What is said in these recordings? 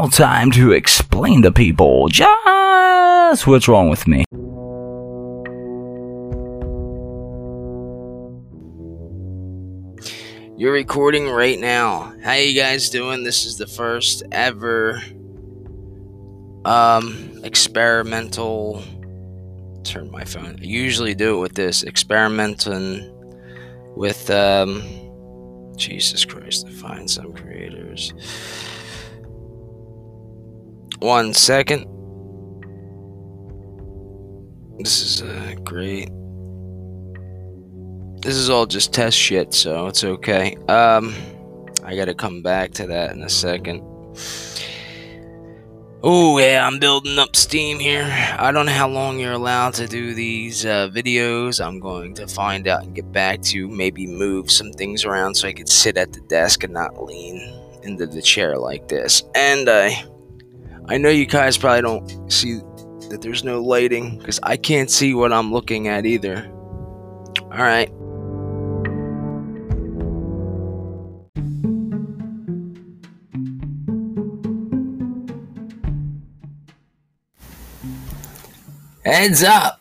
now time to explain to people just what's wrong with me. You're recording right now. How you guys doing? This is the first ever um experimental turn my phone. I usually do it with this experimenting with um Jesus Christ, to find some creators. One second. This is uh, great. This is all just test shit, so it's okay. Um, I gotta come back to that in a second. Oh yeah, I'm building up steam here. I don't know how long you're allowed to do these uh, videos. I'm going to find out and get back to you. Maybe move some things around so I could sit at the desk and not lean into the chair like this. And I, I know you guys probably don't see that there's no lighting because I can't see what I'm looking at either. All right. Heads up!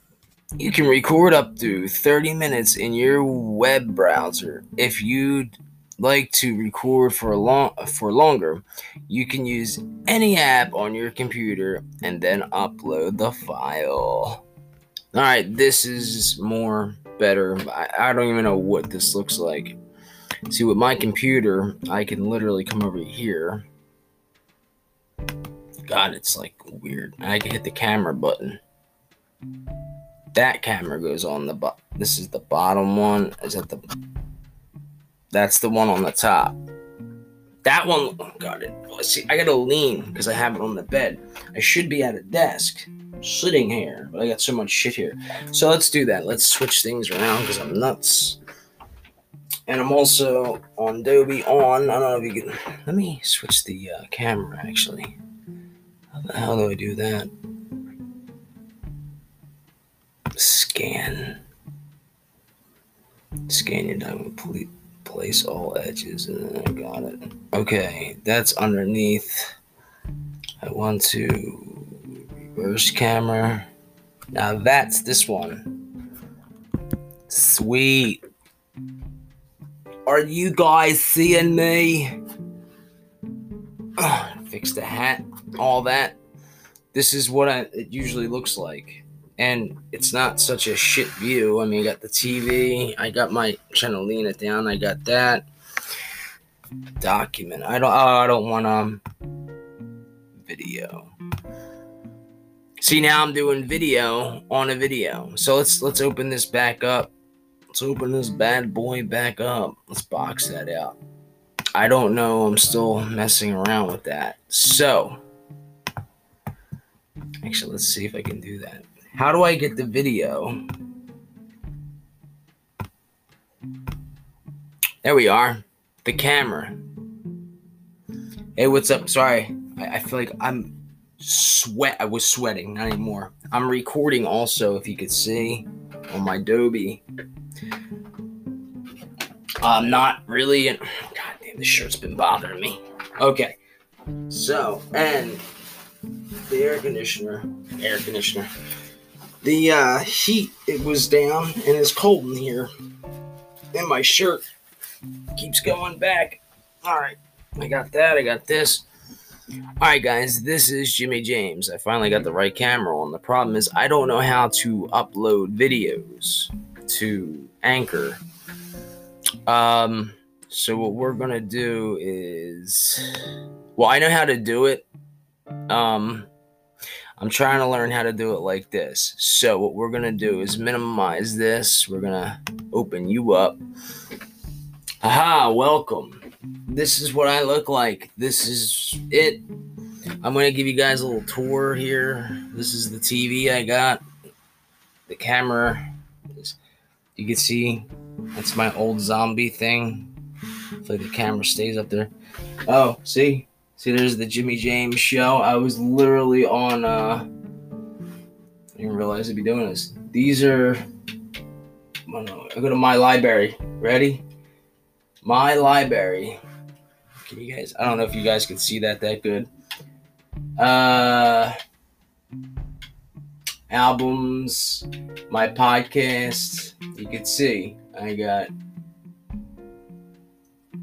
You can record up to 30 minutes in your web browser. If you'd like to record for a long for longer, you can use any app on your computer and then upload the file. All right, this is more better. I, I don't even know what this looks like. See, with my computer, I can literally come over here. God, it's like weird. I can hit the camera button that camera goes on the bo- this is the bottom one is that the that's the one on the top. That one oh god it see i gotta lean because i have it on the bed. I should be at a desk sitting here but i got so much shit here. So let's do that. Let's switch things around because i'm nuts. And i'm also on Adobe on. I don't know if you can let me switch the uh, camera actually. How the hell do i do that? Scan. Scan your diamond, place all edges, and then I got it. Okay, that's underneath. I want to reverse camera. Now that's this one. Sweet. Are you guys seeing me? fix the hat, all that. This is what I, it usually looks like and it's not such a shit view. I mean, I got the TV, I got my to lean it down. I got that document. I don't. I don't want um video. See now I'm doing video on a video. So let's let's open this back up. Let's open this bad boy back up. Let's box that out. I don't know. I'm still messing around with that. So actually, let's see if I can do that. How do I get the video? There we are. The camera. Hey, what's up? Sorry. I, I, feel like I'm sweat. I was sweating, not anymore. I'm recording also, if you could see, on my Adobe. I'm not really. God damn, this shirt's been bothering me. Okay. So, and the air conditioner. Air conditioner the uh, heat it was down and it's cold in here. And my shirt keeps going back. All right i got that i got this. All right guys this is jimmy james. I finally got the right camera on. The problem is i don't know how to upload videos to anchor. Um so what we're gonna do is well i know how to do it. Um I'm trying to learn how to do it like this. So what we're gonna do is minimize this. We're gonna open you up. Aha, welcome. This is what I look like. This is it. I'm gonna give you guys a little tour here. This is the TV I got. The camera. You can see that's my old zombie thing. Hopefully the camera stays up there. Oh, see? See, there's the Jimmy James show. I was literally on. Uh, I didn't realize I'd be doing this. These are. I, I go to my library. Ready? My library. Can you guys? I don't know if you guys can see that that good. Uh, albums, my podcast. You can see I got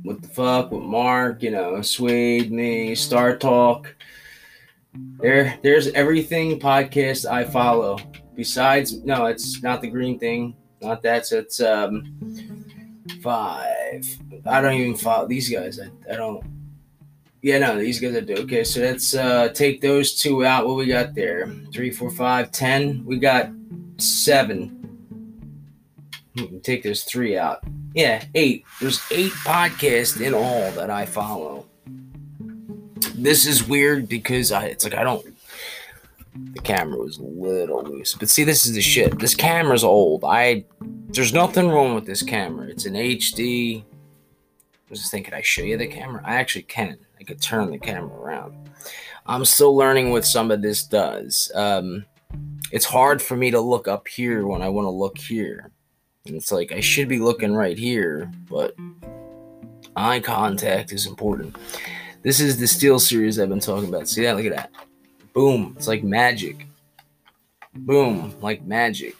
what the fuck with Mark, you know, Swede, me, StarTalk. There, there's everything podcast I follow. Besides, no, it's not the green thing, not that. So it's um five. I don't even follow these guys. I, I don't. Yeah, no, these guys I do. Okay, so let's uh take those two out. What we got there? Three, four, five, ten. We got seven. Take those three out. Yeah, eight. There's eight podcasts in all that I follow. This is weird because I it's like I don't the camera was a little loose. But see, this is the shit. This camera's old. I there's nothing wrong with this camera. It's an HD. I was just thinking I show you the camera. I actually can. I could turn the camera around. I'm still learning what some of this does. Um, it's hard for me to look up here when I want to look here. And it's like I should be looking right here, but eye contact is important. This is the SteelSeries I've been talking about. See that? Look at that. Boom. It's like magic. Boom. Like magic.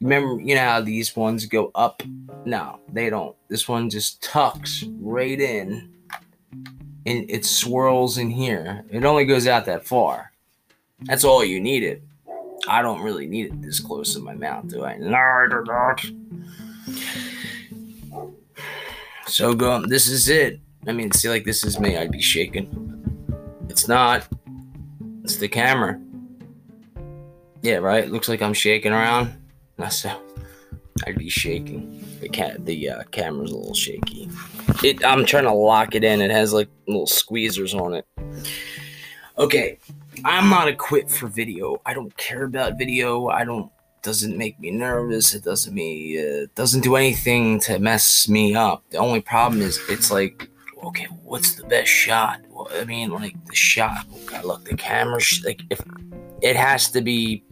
Remember, you know how these ones go up? No, they don't. This one just tucks right in and it swirls in here. It only goes out that far. That's all you need it. I don't really need it this close to my mouth, do I? No, I do not. So go. This is it. I mean, see, like this is me. I'd be shaking. It's not. It's the camera. Yeah, right. Looks like I'm shaking around. That's so. I'd be shaking. The cat, the uh, camera's a little shaky. It. I'm trying to lock it in. It has like little squeezers on it. Okay, I'm not equipped for video. I don't care about video. I don't. Doesn't make me nervous. It doesn't me. Uh, doesn't do anything to mess me up. The only problem is it's like, okay, what's the best shot? Well, I mean, like the shot. Oh God, look, the camera. Sh- like if it has to be.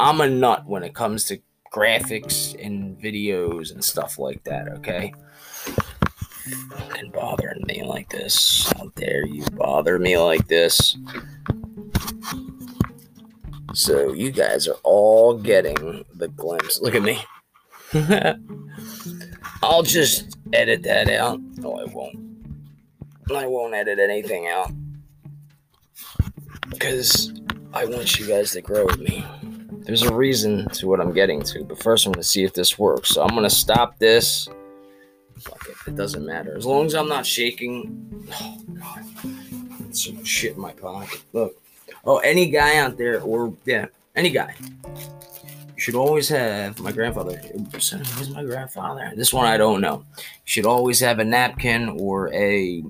I'm a nut when it comes to graphics and videos and stuff like that. Okay. Fucking bothering me like this. How dare you bother me like this? So you guys are all getting the glimpse. Look at me. I'll just edit that out. No, I won't. I won't edit anything out. Because I want you guys to grow with me. There's a reason to what I'm getting to, but first I'm going to see if this works. So I'm going to stop this. Fuck it, it doesn't matter. As long as I'm not shaking. Oh, God. There's so much shit in my pocket. Look. Oh, any guy out there, or yeah, any guy. You should always have my grandfather. Who's my grandfather? This one I don't know. You should always have a napkin or a.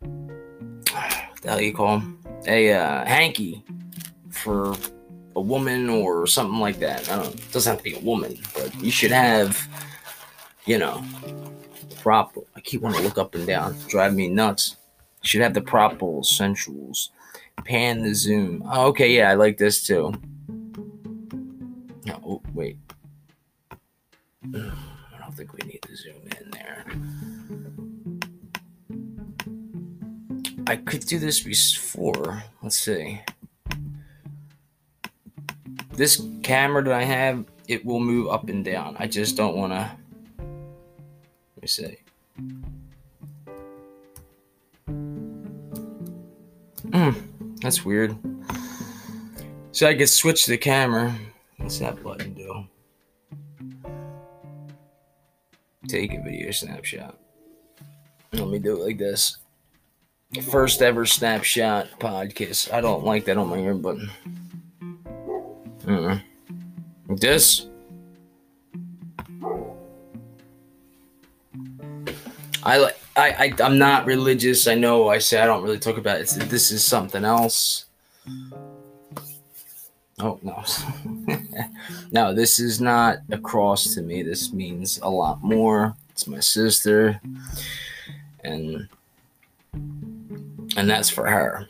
What the hell you call 'em? A uh, hanky for a woman or something like that. I don't. It doesn't have to be a woman, but you should have. You know, proper. I keep wanting to look up and down. Drive me nuts. You should have the proper essentials pan the zoom. Oh, okay, yeah, I like this too. No, oh, wait. I don't think we need to zoom in there. I could do this before. Let's see. This camera that I have, it will move up and down. I just don't want to. Let me see. Hmm. That's weird. So I could switch the camera. What's that button do? Take a video snapshot. Let me do it like this. First ever snapshot podcast. I don't like that on my ear button. Uh-uh. Like this. I like. I, I I'm not religious. I know. I say I don't really talk about it. This is something else. Oh no, no. This is not a cross to me. This means a lot more. It's my sister, and and that's for her.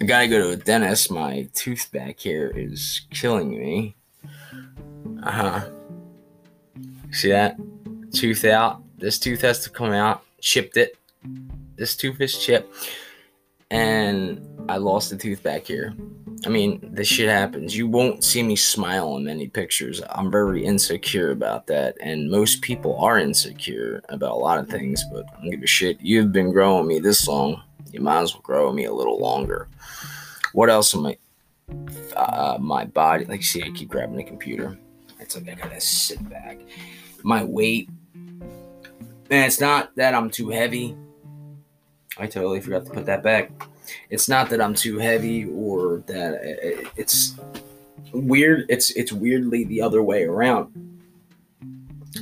I gotta go to a dentist. My tooth back here is killing me. Uh huh. See that? Tooth out. This tooth has to come out. Chipped it. This tooth is chipped. and I lost a tooth back here. I mean, this shit happens. You won't see me smile in many pictures. I'm very insecure about that, and most people are insecure about a lot of things. But I don't give a shit. You've been growing me this long. You might as well grow me a little longer. What else am I? Uh, my body. Like, see, I keep grabbing the computer. It's like I gotta sit back. My weight. And it's not that I'm too heavy. I totally forgot to put that back it's not that I'm too heavy or that it's weird. It's it's weirdly the other way around.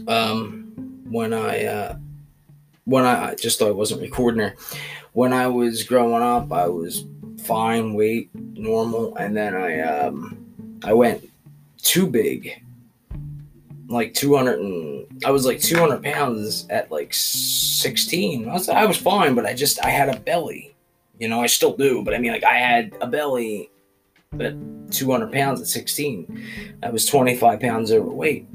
Um, when I uh, when I, I just thought I wasn't recording her. When I was growing up, I was fine weight, normal, and then I um I went too big like 200 and I was like 200 pounds at like 16. I was, I was fine, but I just, I had a belly. You know, I still do, but I mean, like, I had a belly at 200 pounds at 16. I was 25 pounds overweight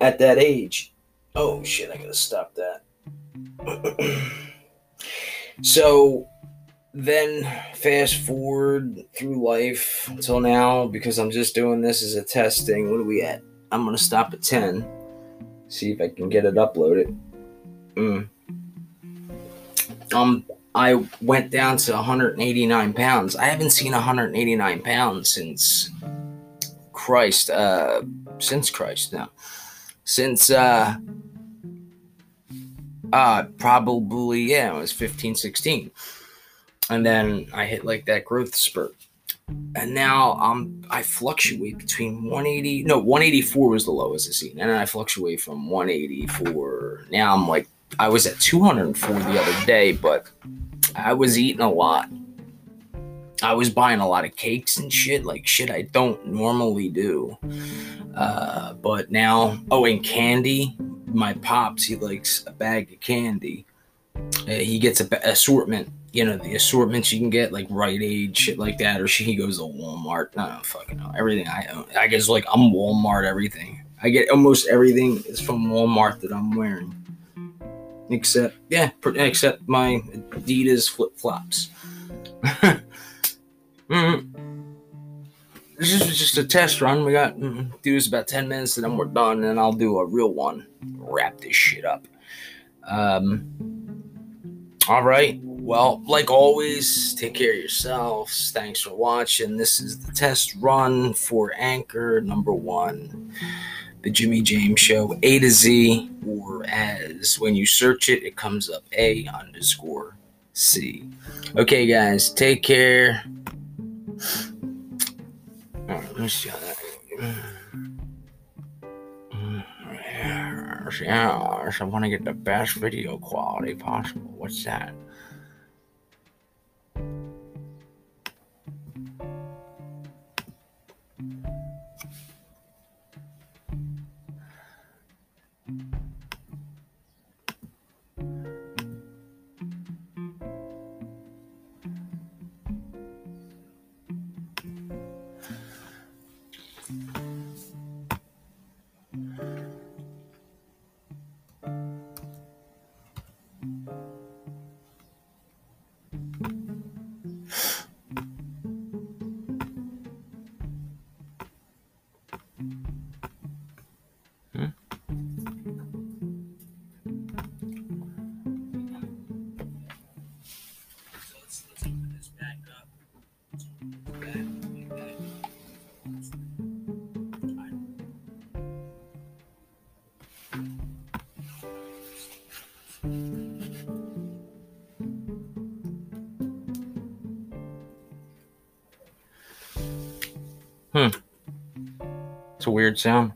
at that age. Oh, shit, I gotta stop that. so then, fast forward through life until now, because I'm just doing this as a testing. What are we at? I'm gonna stop at 10. See if I can get it uploaded. Mm. Um, I went down to 189 pounds. I haven't seen 189 pounds since Christ, uh, since Christ now, since, uh, uh, probably, yeah, it was 15, 16. And then I hit like that growth spurt. And now I'm, I fluctuate between 180, no, 184 was the lowest I've seen. And I fluctuate from 184. Now I'm like, I was at 204 the other day, but I was eating a lot. I was buying a lot of cakes and shit, like shit I don't normally do. Uh, but now, oh, and candy. My pops, he likes a bag of candy. Uh, he gets a assortment, you know, the assortments you can get, like Rite Aid, shit like that, or she goes to Walmart. No, fucking know. Everything I own. I guess like I'm Walmart everything. I get almost everything is from Walmart that I'm wearing except yeah, except my Adidas flip flops. mm This is just a test run. We got mm, do this about ten minutes, and then we're done. And I'll do a real one. Wrap this shit up. Um. All right. Well, like always, take care of yourselves. Thanks for watching. This is the test run for Anchor number one the Jimmy James Show, A to Z, or as when you search it, it comes up A underscore C. Okay, guys, take care. Right, let's see how that. Yeah, I want to get the best video quality possible. What's that? Hmm. It's a weird sound.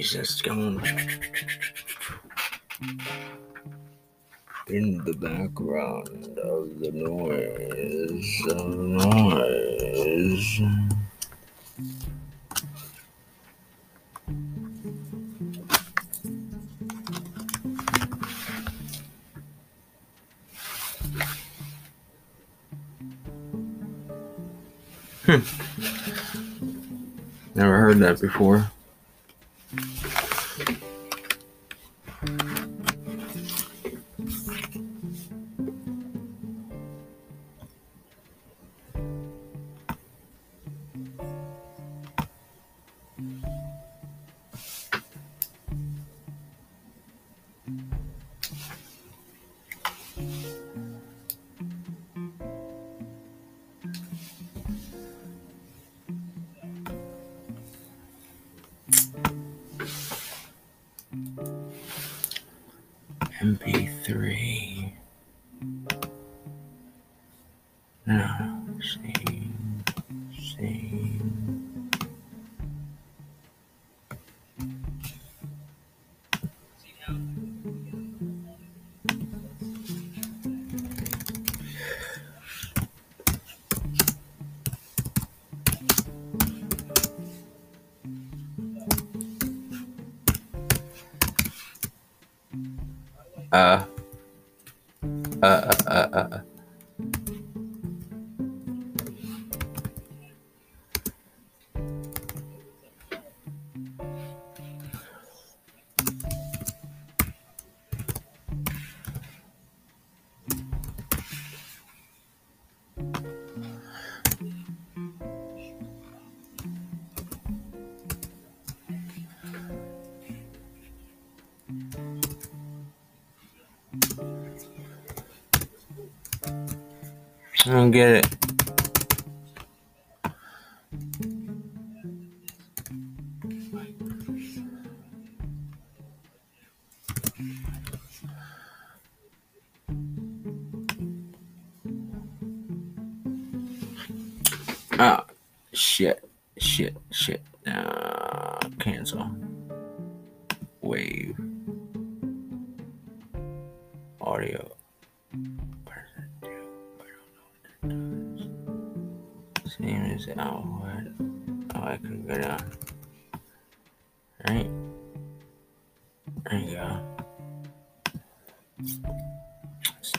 Noise that's going in the background of the noise of noise. Hmm. Never heard that before. No, same, I don't get it.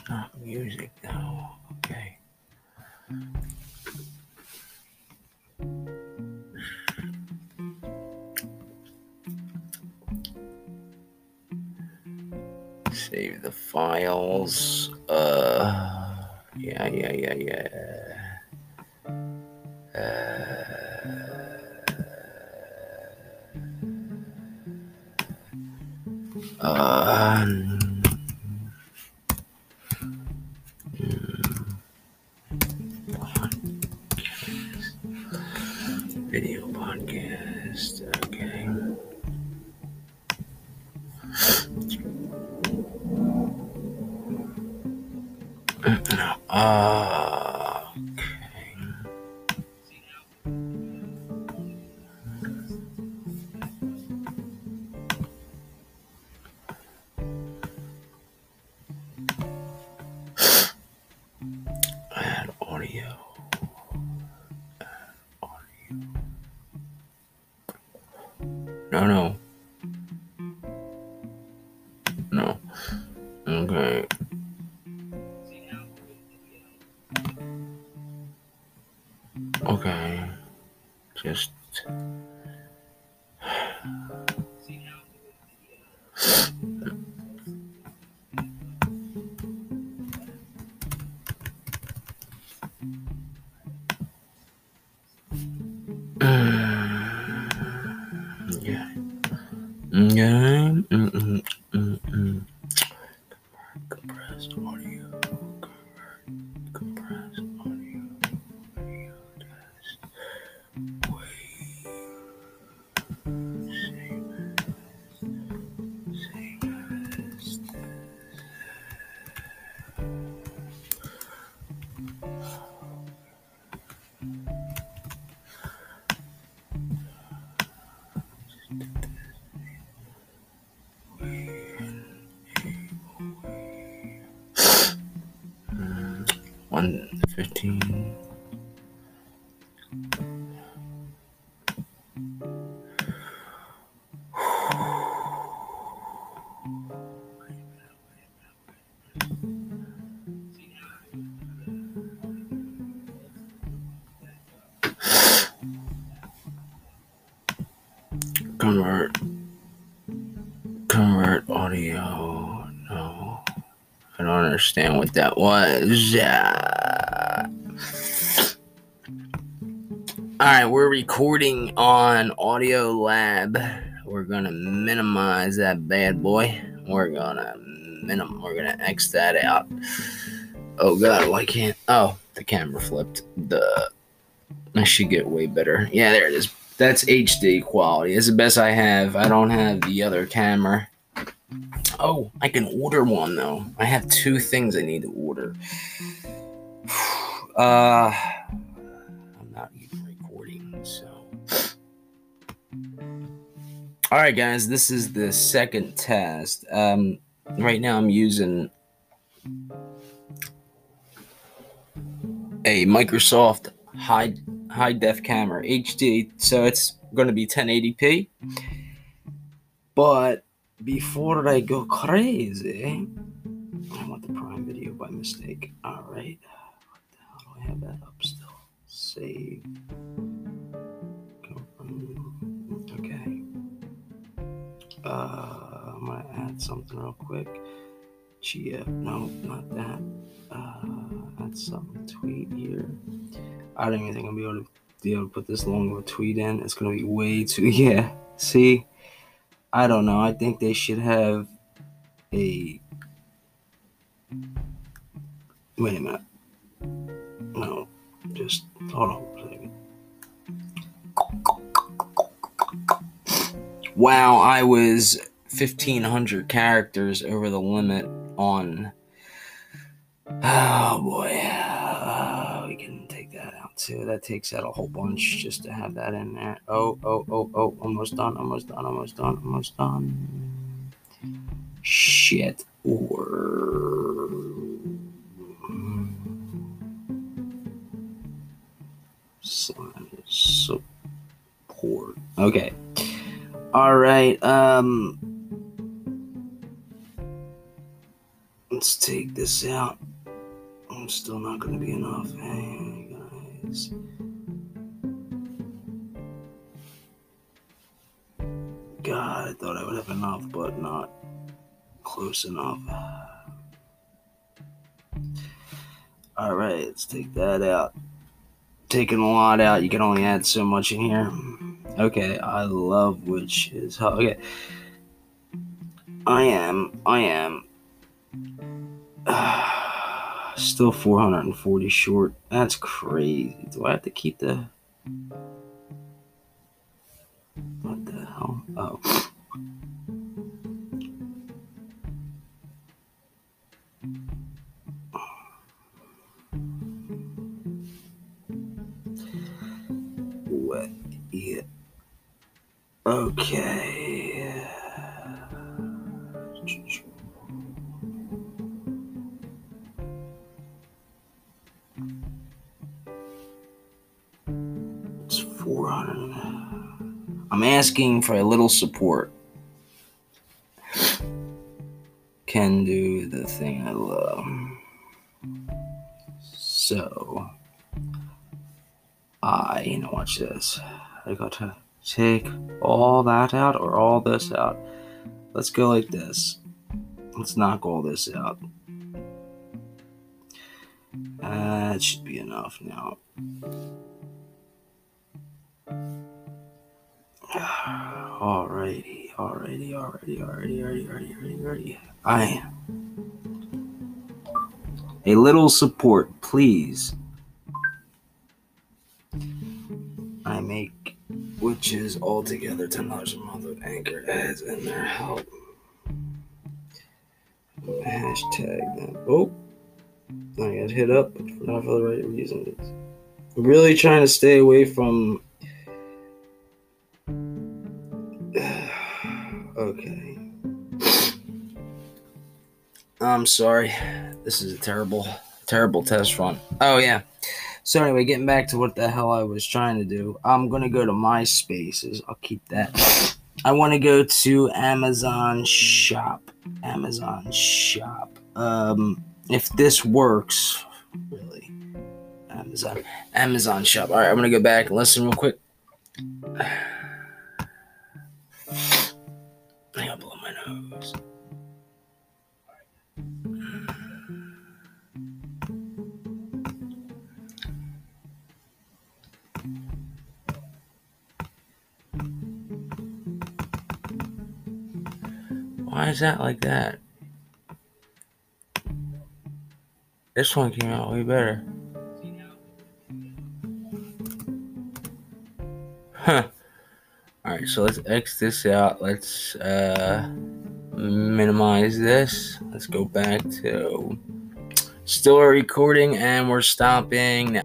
Not music though. Okay. Save the files. Uh, yeah, yeah, yeah, yeah. Convert. Convert audio. No. I don't understand what that was. Uh, all right, we're recording on Audio Lab. We're gonna minimize that bad boy. We're gonna minim. We're gonna X that out. Oh God, why can't? Oh, the camera flipped. The I should get way better. Yeah, there it is. That's HD quality. It's the best I have. I don't have the other camera. Oh, I can order one though. I have two things I need to order. Uh, I'm not even recording, so. All right, guys, this is the second test. Um, right now I'm using a Microsoft high high def camera HD, so it's going to be 1080p. But before I go crazy, I want the Prime Video by mistake. All right, what the hell do I have that up still? Save. Okay. Uh, I'm gonna add something real quick. GF, no, not that. Uh, add some tweet here. I don't even think I'll be able to be able to put this long of a tweet in. It's gonna be way too yeah. See? I don't know. I think they should have a wait a minute. No, just hold on a second. Wow, I was fifteen hundred characters over the limit on Oh boy. Uh, we can take that out too. That takes out a whole bunch just to have that in there. Oh, oh, oh, oh. Almost done. Almost done. Almost done. Almost done. Shit. Or. Support. Okay. All right. Um. Take this out. I'm still not going to be enough. Hey, guys. God, I thought I would have enough, but not close enough. All right, let's take that out. Taking a lot out, you can only add so much in here. Okay, I love witches. Oh, okay. I am, I am. Still 440 short. That's crazy. Do I have to keep the. What the hell? Oh. What? Yeah. Okay. I'm asking for a little support. Can do the thing I love. So, I, you know, watch this. I got to take all that out or all this out. Let's go like this. Let's knock all this out. That should be enough now. Alrighty, alrighty, alrighty, alrighty, alrighty, alrighty, alrighty, alrighty. I little support, please. I make witches altogether ten dollars a month with anchor ads and their help. Hashtag them. Oh, I got hit up, but not for the right reasons. Really trying to stay away from. I'm sorry. This is a terrible Terrible test run. Oh yeah. So anyway, getting back to what the hell I was trying to do, I'm gonna go to my spaces. I'll keep that. I want to go to Amazon Shop. Amazon Shop. Um, if this works, really, Amazon. Amazon Shop. All right, I'm gonna go back and listen real quick. I gotta blow my nose. Is that like that? This one came out way better. Huh. Alright, so let's X this out. Let's uh, minimize this. Let's go back to still recording and we're stopping now.